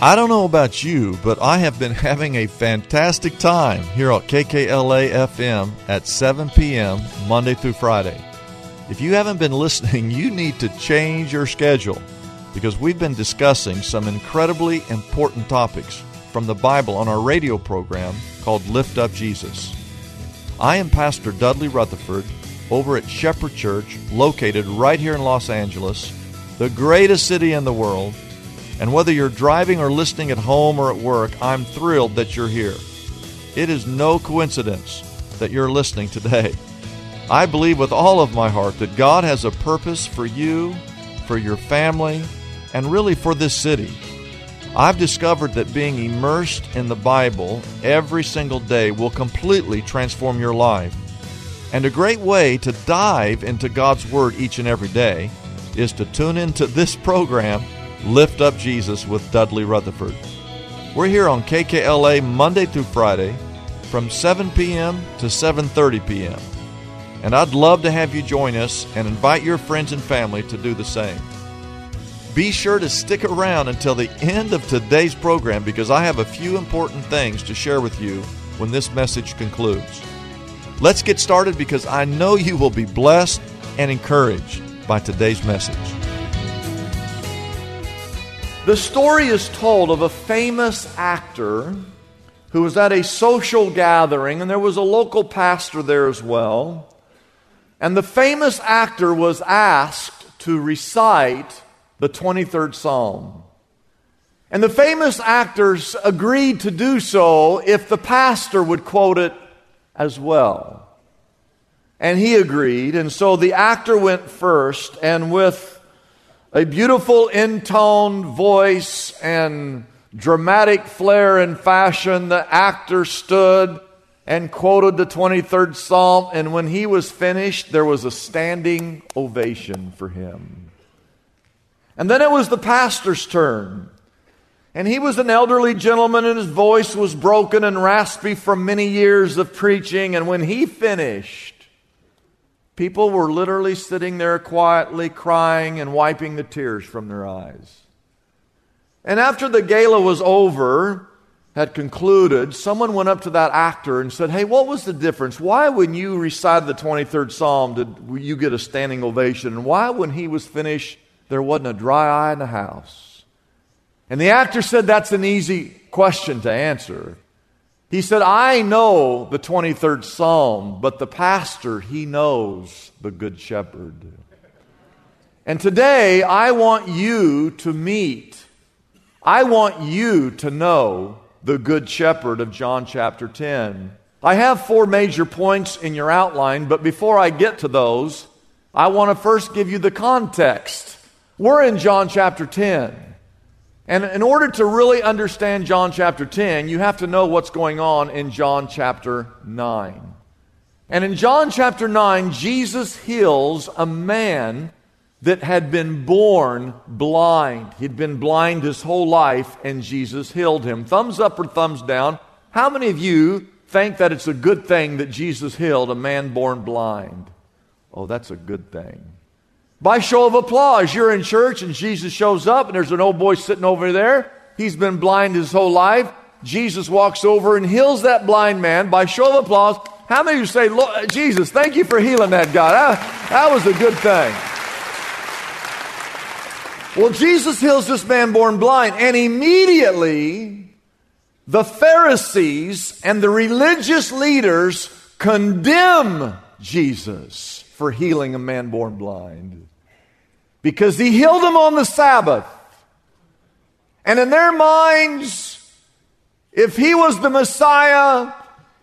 I don't know about you, but I have been having a fantastic time here at KKLA FM at 7 p.m. Monday through Friday. If you haven't been listening, you need to change your schedule because we've been discussing some incredibly important topics from the Bible on our radio program called Lift Up Jesus. I am Pastor Dudley Rutherford over at Shepherd Church, located right here in Los Angeles, the greatest city in the world and whether you're driving or listening at home or at work, I'm thrilled that you're here. It is no coincidence that you're listening today. I believe with all of my heart that God has a purpose for you, for your family, and really for this city. I've discovered that being immersed in the Bible every single day will completely transform your life. And a great way to dive into God's Word each and every day is to tune into this program Lift Up Jesus with Dudley Rutherford. We're here on KKLA Monday through Friday from 7 p.m. to 7:30 p.m. And I'd love to have you join us and invite your friends and family to do the same. Be sure to stick around until the end of today's program because I have a few important things to share with you when this message concludes. Let's get started because I know you will be blessed and encouraged by today's message. The story is told of a famous actor who was at a social gathering, and there was a local pastor there as well. And the famous actor was asked to recite the 23rd Psalm. And the famous actors agreed to do so if the pastor would quote it as well. And he agreed, and so the actor went first, and with a beautiful intoned voice and dramatic flair and fashion, the actor stood and quoted the 23rd Psalm, and when he was finished, there was a standing ovation for him. And then it was the pastor's turn. And he was an elderly gentleman, and his voice was broken and raspy from many years of preaching. And when he finished, People were literally sitting there quietly crying and wiping the tears from their eyes. And after the gala was over, had concluded, someone went up to that actor and said, Hey, what was the difference? Why, when you recited the 23rd Psalm, did you get a standing ovation? And why, when he was finished, there wasn't a dry eye in the house? And the actor said, That's an easy question to answer. He said, I know the 23rd Psalm, but the pastor, he knows the Good Shepherd. And today, I want you to meet, I want you to know the Good Shepherd of John chapter 10. I have four major points in your outline, but before I get to those, I want to first give you the context. We're in John chapter 10. And in order to really understand John chapter 10, you have to know what's going on in John chapter 9. And in John chapter 9, Jesus heals a man that had been born blind. He'd been blind his whole life, and Jesus healed him. Thumbs up or thumbs down. How many of you think that it's a good thing that Jesus healed a man born blind? Oh, that's a good thing. By show of applause, you're in church and Jesus shows up and there's an old boy sitting over there. He's been blind his whole life. Jesus walks over and heals that blind man by show of applause. How many of you say, Jesus, thank you for healing that guy? That, that was a good thing. Well, Jesus heals this man born blind, and immediately the Pharisees and the religious leaders condemn Jesus for healing a man born blind because he healed him on the Sabbath. And in their minds, if he was the Messiah,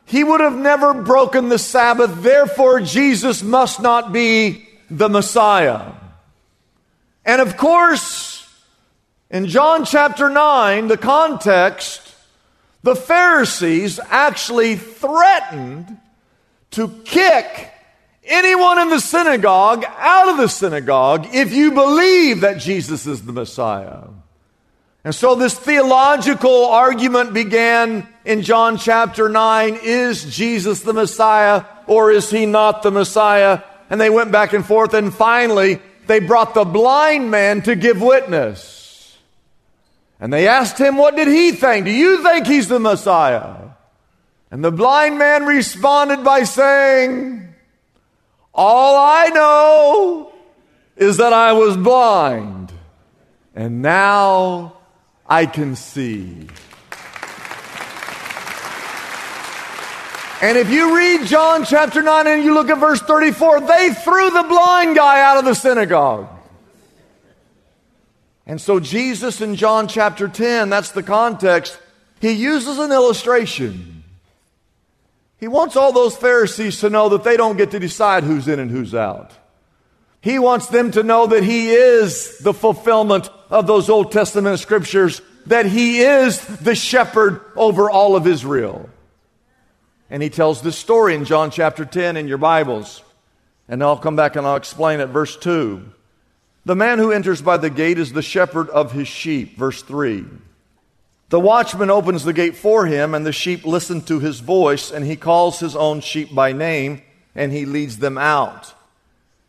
he would have never broken the Sabbath. Therefore, Jesus must not be the Messiah. And of course, in John chapter 9, the context, the Pharisees actually threatened to kick anyone in the synagogue out of the synagogue if you believe that Jesus is the Messiah. And so this theological argument began in John chapter 9. Is Jesus the Messiah or is he not the Messiah? And they went back and forth and finally they brought the blind man to give witness. And they asked him, what did he think? Do you think he's the Messiah? And the blind man responded by saying, all I know is that I was blind and now I can see. And if you read John chapter 9 and you look at verse 34, they threw the blind guy out of the synagogue. And so Jesus in John chapter 10, that's the context, he uses an illustration. He wants all those Pharisees to know that they don't get to decide who's in and who's out. He wants them to know that He is the fulfillment of those Old Testament scriptures, that He is the shepherd over all of Israel. And He tells this story in John chapter 10 in your Bibles. And I'll come back and I'll explain it. Verse 2. The man who enters by the gate is the shepherd of his sheep. Verse 3. The watchman opens the gate for him, and the sheep listen to his voice, and he calls his own sheep by name, and he leads them out.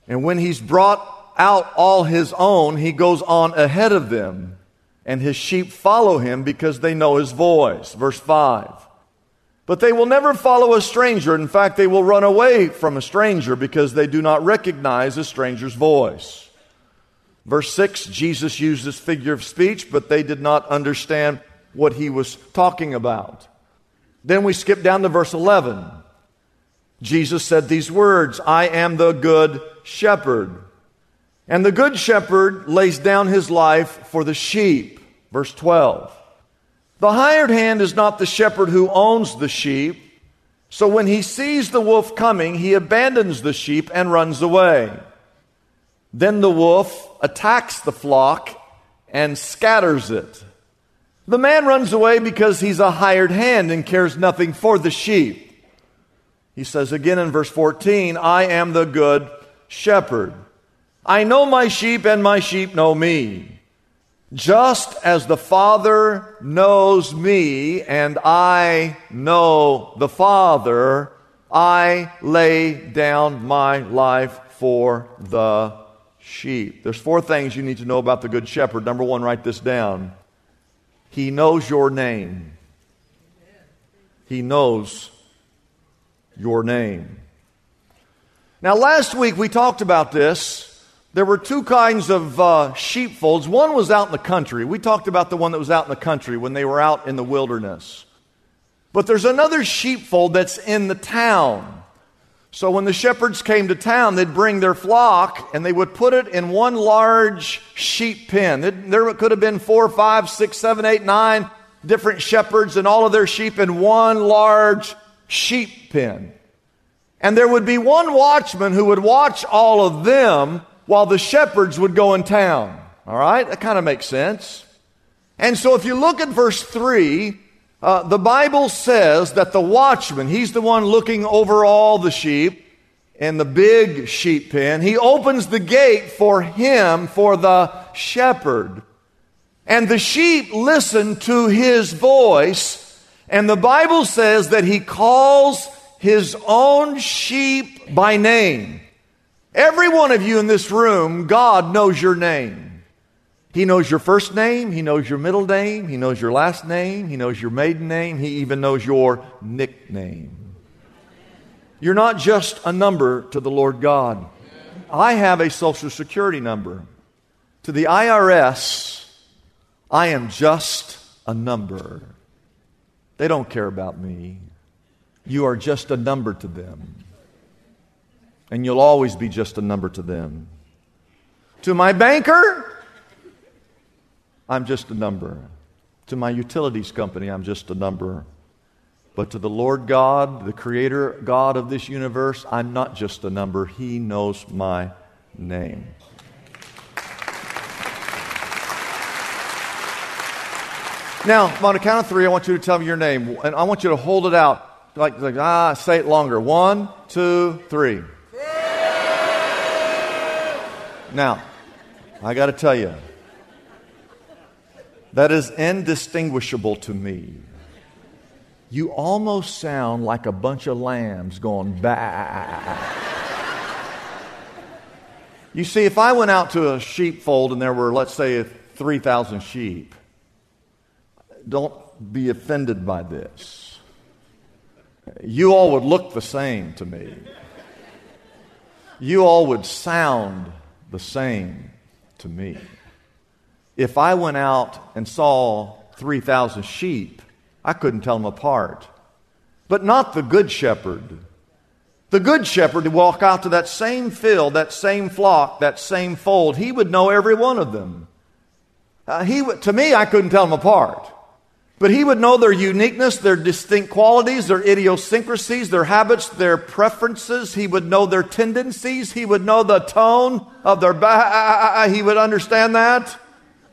And when he's brought out all his own, he goes on ahead of them, and his sheep follow him because they know his voice. Verse 5. But they will never follow a stranger. In fact, they will run away from a stranger because they do not recognize a stranger's voice. Verse 6 Jesus used this figure of speech, but they did not understand what he was talking about. Then we skip down to verse 11. Jesus said these words I am the good shepherd. And the good shepherd lays down his life for the sheep. Verse 12. The hired hand is not the shepherd who owns the sheep. So when he sees the wolf coming, he abandons the sheep and runs away. Then the wolf attacks the flock and scatters it. The man runs away because he's a hired hand and cares nothing for the sheep. He says again in verse 14, I am the good shepherd. I know my sheep and my sheep know me. Just as the Father knows me and I know the Father, I lay down my life for the sheep. There's four things you need to know about the Good Shepherd. Number one, write this down. He knows your name. He knows your name. Now, last week we talked about this. There were two kinds of uh, sheepfolds. One was out in the country. We talked about the one that was out in the country when they were out in the wilderness. But there's another sheepfold that's in the town. So when the shepherds came to town, they'd bring their flock and they would put it in one large sheep pen. There could have been four, five, six, seven, eight, nine different shepherds and all of their sheep in one large sheep pen. And there would be one watchman who would watch all of them while the shepherds would go in town. All right? That kind of makes sense. And so if you look at verse 3, uh, the Bible says that the watchman, he's the one looking over all the sheep in the big sheep pen. He opens the gate for him, for the shepherd. And the sheep listen to his voice and the Bible says that he calls his own sheep by name. Every one of you in this room, God knows your name. He knows your first name, He knows your middle name, He knows your last name, He knows your maiden name, He even knows your nickname. You're not just a number to the Lord God. I have a social security number. To the IRS, I am just a number. They don't care about me. You are just a number to them. And you'll always be just a number to them. To my banker, I'm just a number. To my utilities company, I'm just a number. But to the Lord God, the creator God of this universe, I'm not just a number. He knows my name. Now, on the count of three, I want you to tell me your name. And I want you to hold it out. Like, like ah, say it longer. One, two, three. Now, I got to tell you, that is indistinguishable to me. You almost sound like a bunch of lambs going bah. you see, if I went out to a sheepfold and there were, let's say, 3,000 sheep, don't be offended by this. You all would look the same to me. You all would sound the same to me. If I went out and saw 3,000 sheep, I couldn't tell them apart. But not the good shepherd. The good shepherd would walk out to that same field, that same flock, that same fold. He would know every one of them. Uh, he would, to me, I couldn't tell them apart. But he would know their uniqueness, their distinct qualities, their idiosyncrasies, their habits, their preferences. He would know their tendencies. He would know the tone of their. Ba- ah, ah, ah, he would understand that.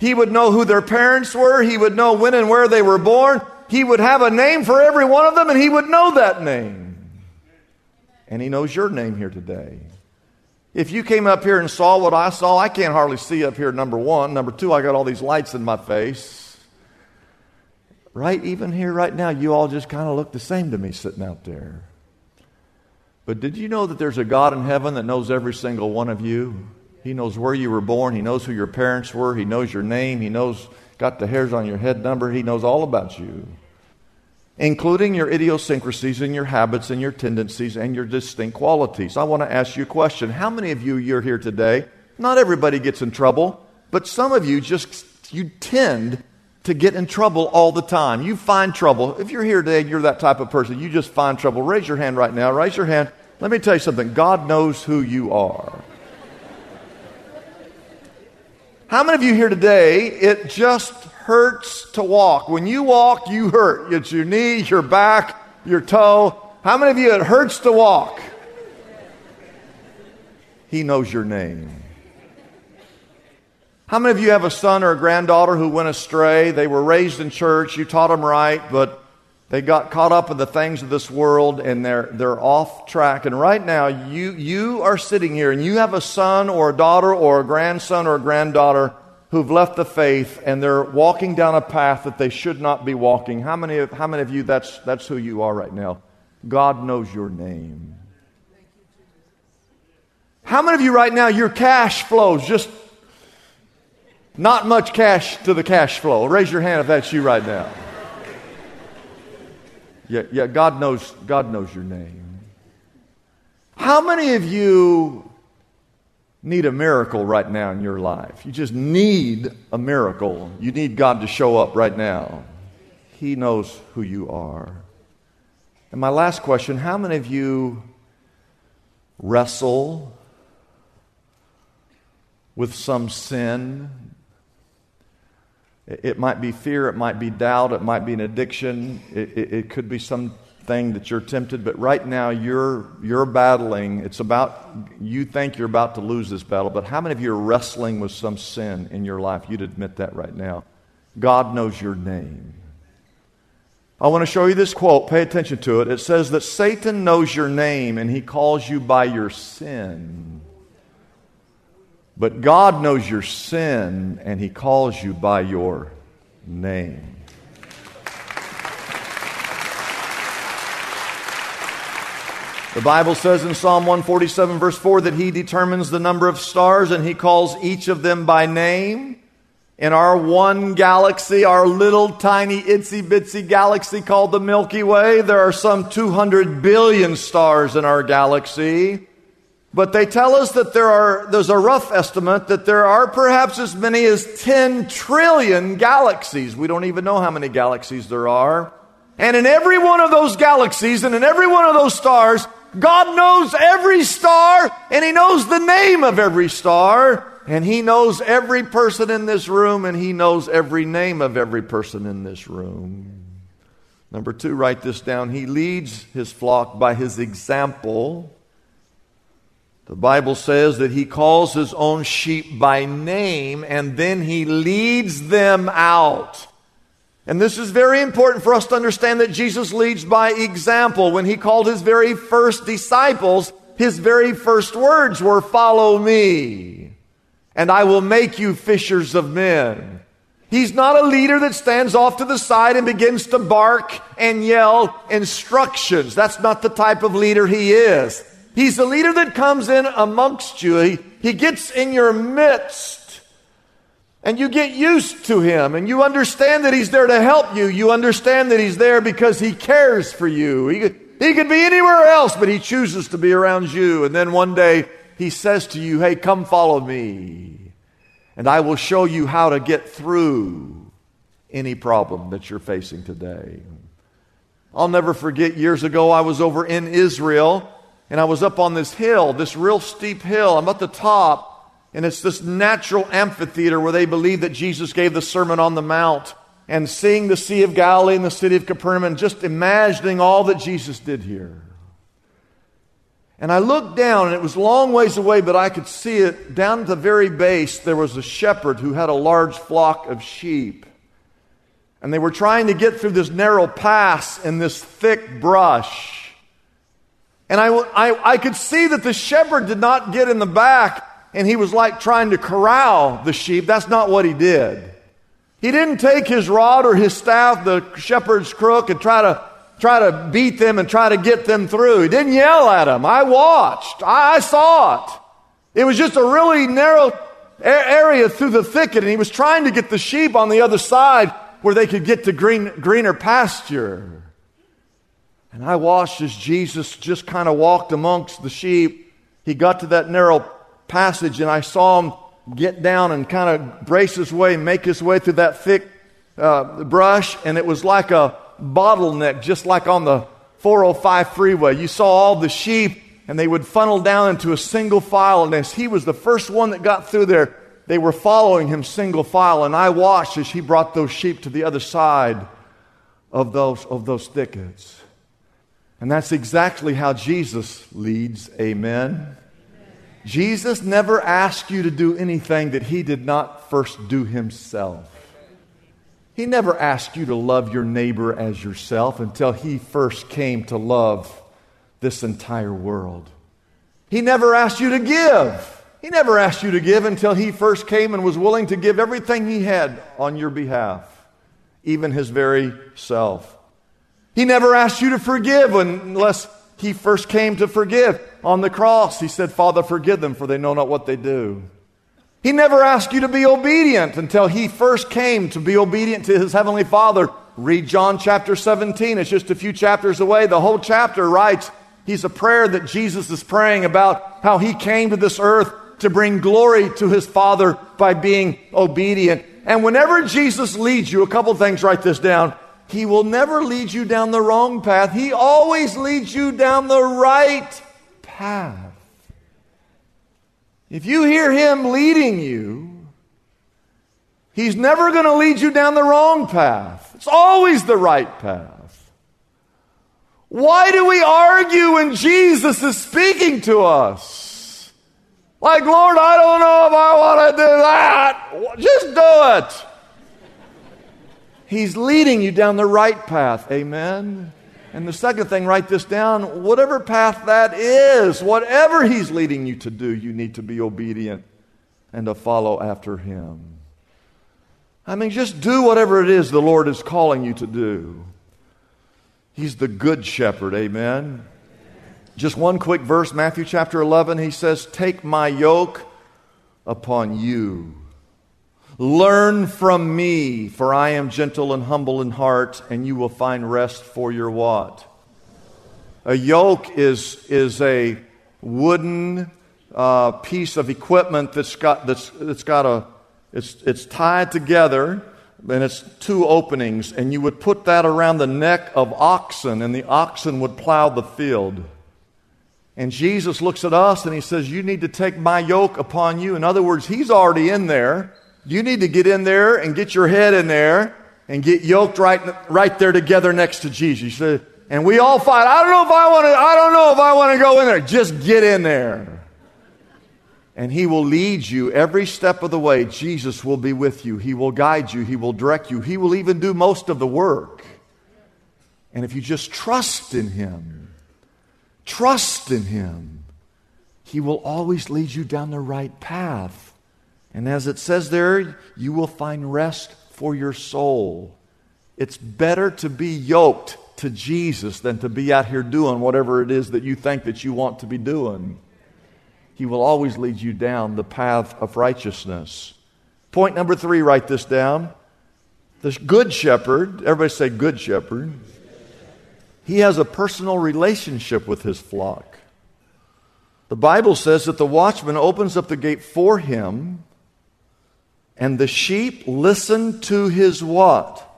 He would know who their parents were. He would know when and where they were born. He would have a name for every one of them, and he would know that name. And he knows your name here today. If you came up here and saw what I saw, I can't hardly see up here, number one. Number two, I got all these lights in my face. Right? Even here, right now, you all just kind of look the same to me sitting out there. But did you know that there's a God in heaven that knows every single one of you? He knows where you were born. He knows who your parents were. He knows your name. He knows, got the hairs on your head number. He knows all about you, including your idiosyncrasies and your habits and your tendencies and your distinct qualities. I want to ask you a question. How many of you, you're here today? Not everybody gets in trouble, but some of you just, you tend to get in trouble all the time. You find trouble. If you're here today and you're that type of person, you just find trouble. Raise your hand right now. Raise your hand. Let me tell you something God knows who you are. How many of you here today, it just hurts to walk? When you walk, you hurt. It's your knee, your back, your toe. How many of you, it hurts to walk? He knows your name. How many of you have a son or a granddaughter who went astray? They were raised in church, you taught them right, but they got caught up in the things of this world and they're, they're off track. And right now, you, you are sitting here and you have a son or a daughter or a grandson or a granddaughter who've left the faith and they're walking down a path that they should not be walking. How many of, how many of you, that's, that's who you are right now? God knows your name. How many of you right now, your cash flows just not much cash to the cash flow. Raise your hand if that's you right now. Yeah, yeah, God knows, God knows your name. How many of you need a miracle right now in your life? You just need a miracle. You need God to show up right now. He knows who you are. And my last question how many of you wrestle with some sin it might be fear, it might be doubt, it might be an addiction, it, it, it, could be something that you're tempted, but right now you're, you're battling. It's about, you think you're about to lose this battle, but how many of you are wrestling with some sin in your life? You'd admit that right now. God knows your name. I want to show you this quote. Pay attention to it. It says that Satan knows your name and he calls you by your sin. But God knows your sin and He calls you by your name. The Bible says in Psalm 147, verse 4, that He determines the number of stars and He calls each of them by name. In our one galaxy, our little tiny itsy bitsy galaxy called the Milky Way, there are some 200 billion stars in our galaxy. But they tell us that there are, there's a rough estimate that there are perhaps as many as 10 trillion galaxies. We don't even know how many galaxies there are. And in every one of those galaxies and in every one of those stars, God knows every star and He knows the name of every star. And He knows every person in this room and He knows every name of every person in this room. Number two, write this down. He leads His flock by His example. The Bible says that he calls his own sheep by name and then he leads them out. And this is very important for us to understand that Jesus leads by example. When he called his very first disciples, his very first words were, Follow me, and I will make you fishers of men. He's not a leader that stands off to the side and begins to bark and yell instructions. That's not the type of leader he is. He's the leader that comes in amongst you. He, he gets in your midst and you get used to him and you understand that he's there to help you. You understand that he's there because he cares for you. He he could be anywhere else, but he chooses to be around you. And then one day he says to you, Hey, come follow me, and I will show you how to get through any problem that you're facing today. I'll never forget years ago, I was over in Israel and I was up on this hill, this real steep hill. I'm at the top and it's this natural amphitheater where they believe that Jesus gave the Sermon on the Mount and seeing the Sea of Galilee and the city of Capernaum just imagining all that Jesus did here. And I looked down, and it was a long ways away, but I could see it. Down at the very base, there was a shepherd who had a large flock of sheep. And they were trying to get through this narrow pass in this thick brush. And I, I, I could see that the shepherd did not get in the back and he was like trying to corral the sheep. That's not what he did. He didn't take his rod or his staff, the shepherd's crook, and try to try to beat them and try to get them through. He didn't yell at them. I watched. I, I saw it. It was just a really narrow area through the thicket, and he was trying to get the sheep on the other side where they could get to green, greener pasture. And I watched as Jesus just kind of walked amongst the sheep. He got to that narrow passage, and I saw him get down and kind of brace his way, make his way through that thick uh, brush, and it was like a bottleneck, just like on the 405 freeway. You saw all the sheep, and they would funnel down into a single file, and as he was the first one that got through there, they were following him single file, and I watched as he brought those sheep to the other side of those, of those thickets. And that's exactly how Jesus leads. Amen. Jesus never asked you to do anything that he did not first do himself. He never asked you to love your neighbor as yourself until he first came to love this entire world. He never asked you to give. He never asked you to give until he first came and was willing to give everything he had on your behalf, even his very self. He never asked you to forgive unless he first came to forgive. On the cross, he said, Father, forgive them, for they know not what they do. He never asked you to be obedient until he first came to be obedient to his heavenly Father. Read John chapter 17. It's just a few chapters away. The whole chapter writes, he's a prayer that Jesus is praying about how he came to this earth to bring glory to his Father by being obedient. And whenever Jesus leads you, a couple things, write this down. He will never lead you down the wrong path. He always leads you down the right path. If you hear Him leading you, He's never going to lead you down the wrong path. It's always the right path. Why do we argue when Jesus is speaking to us? Like, Lord, I don't know if I want to do that. Just do it. He's leading you down the right path. Amen. And the second thing, write this down. Whatever path that is, whatever He's leading you to do, you need to be obedient and to follow after Him. I mean, just do whatever it is the Lord is calling you to do. He's the good shepherd. Amen. Just one quick verse, Matthew chapter 11, he says, Take my yoke upon you Learn from me, for I am gentle and humble in heart, and you will find rest for your what? A yoke is, is a wooden uh, piece of equipment that's got, that's, that's got a, it's, it's tied together and it's two openings, and you would put that around the neck of oxen, and the oxen would plow the field. And Jesus looks at us and he says, You need to take my yoke upon you. In other words, he's already in there. You need to get in there and get your head in there and get yoked right, right there together next to Jesus. And we all fight. I don't know if I want to, I don't know if I want to go in there. Just get in there. and He will lead you every step of the way. Jesus will be with you. He will guide you. He will direct you. He will even do most of the work. And if you just trust in Him, trust in Him, He will always lead you down the right path. And as it says there, you will find rest for your soul. It's better to be yoked to Jesus than to be out here doing whatever it is that you think that you want to be doing. He will always lead you down the path of righteousness. Point number three, write this down. The good shepherd, everybody say good shepherd, he has a personal relationship with his flock. The Bible says that the watchman opens up the gate for him, and the sheep listen to his what?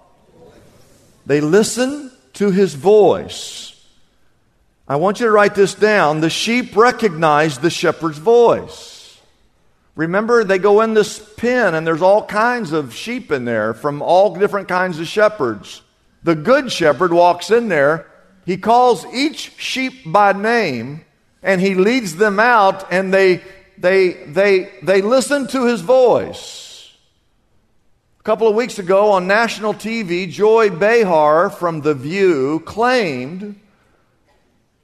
They listen to his voice. I want you to write this down. The sheep recognize the shepherd's voice. Remember, they go in this pen, and there's all kinds of sheep in there from all different kinds of shepherds. The good shepherd walks in there. He calls each sheep by name, and he leads them out, and they, they, they, they listen to his voice. A couple of weeks ago on national TV, Joy Behar from The View claimed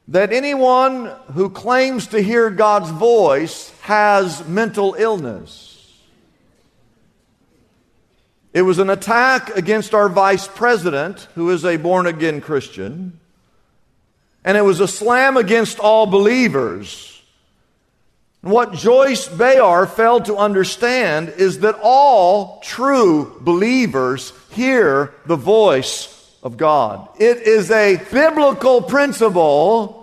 that anyone who claims to hear God's voice has mental illness. It was an attack against our vice president, who is a born again Christian, and it was a slam against all believers. What Joyce Behar failed to understand is that all true believers hear the voice of God. It is a biblical principle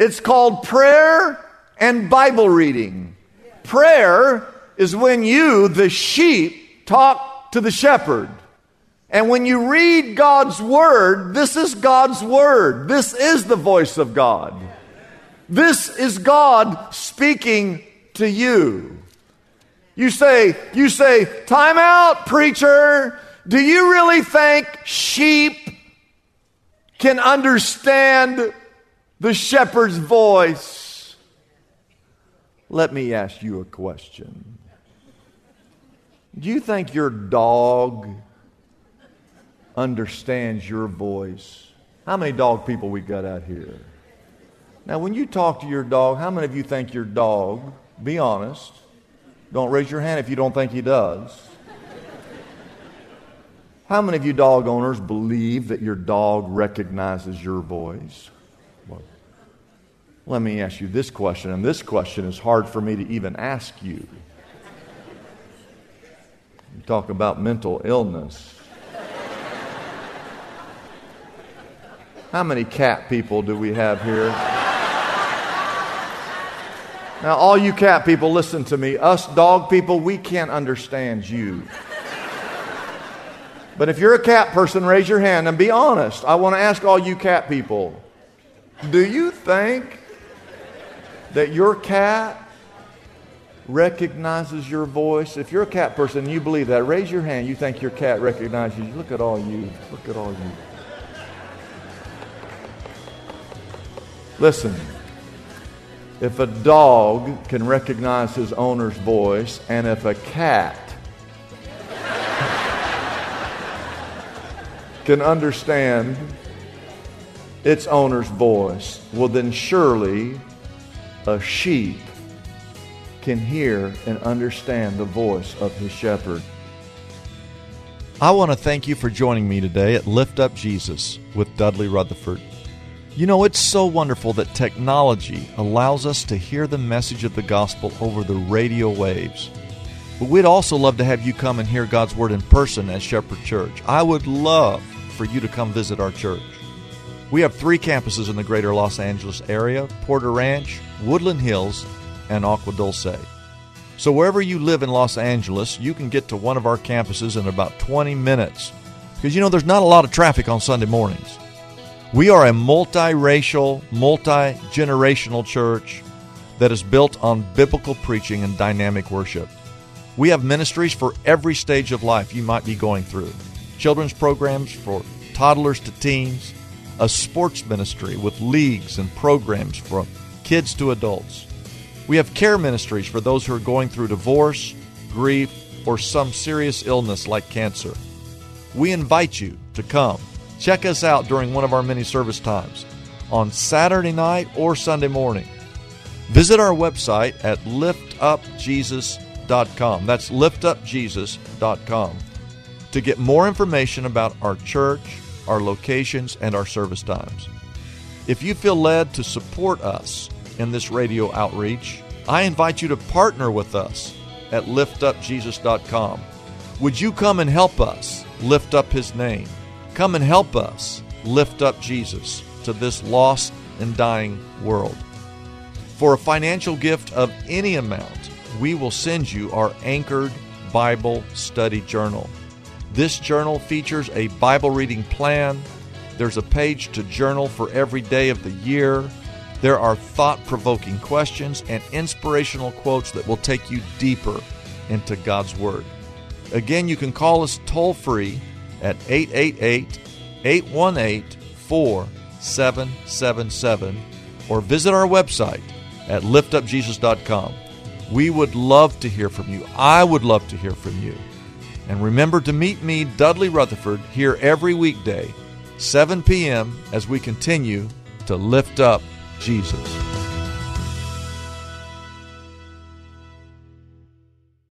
it's called prayer and Bible reading. Prayer is when you, the sheep, talk to the shepherd. And when you read God's word, this is God's word. This is the voice of God. This is God speaking to you. You say, you say, time out, preacher. Do you really think sheep can understand the shepherd's voice. Let me ask you a question. Do you think your dog understands your voice? How many dog people we got out here? Now, when you talk to your dog, how many of you think your dog, be honest, don't raise your hand if you don't think he does. How many of you dog owners believe that your dog recognizes your voice? Let me ask you this question, and this question is hard for me to even ask you. You talk about mental illness. How many cat people do we have here? Now, all you cat people, listen to me. Us dog people, we can't understand you. But if you're a cat person, raise your hand and be honest. I want to ask all you cat people do you think that your cat recognizes your voice? If you're a cat person and you believe that, raise your hand. You think your cat recognizes you. Look at all you. Look at all you. Listen, if a dog can recognize his owner's voice, and if a cat can understand its owner's voice, well, then surely a sheep can hear and understand the voice of his shepherd. I want to thank you for joining me today at Lift Up Jesus with Dudley Rutherford. You know, it's so wonderful that technology allows us to hear the message of the gospel over the radio waves. But we'd also love to have you come and hear God's Word in person at Shepherd Church. I would love for you to come visit our church. We have three campuses in the greater Los Angeles area Porter Ranch, Woodland Hills, and Agua Dulce. So, wherever you live in Los Angeles, you can get to one of our campuses in about 20 minutes. Because you know, there's not a lot of traffic on Sunday mornings. We are a multiracial, multi generational church that is built on biblical preaching and dynamic worship. We have ministries for every stage of life you might be going through children's programs for toddlers to teens a sports ministry with leagues and programs from kids to adults. We have care ministries for those who are going through divorce, grief, or some serious illness like cancer. We invite you to come. Check us out during one of our many service times on Saturday night or Sunday morning. Visit our website at liftupjesus.com. That's liftupjesus.com to get more information about our church, our locations, and our service times. If you feel led to support us in this radio outreach, I invite you to partner with us at liftupjesus.com. Would you come and help us lift up his name? Come and help us lift up Jesus to this lost and dying world. For a financial gift of any amount, we will send you our Anchored Bible Study Journal. This journal features a Bible reading plan. There's a page to journal for every day of the year. There are thought provoking questions and inspirational quotes that will take you deeper into God's Word. Again, you can call us toll free at 888 818 4777 or visit our website at liftupjesus.com. We would love to hear from you. I would love to hear from you. And remember to meet me, Dudley Rutherford, here every weekday, 7 p.m., as we continue to lift up Jesus.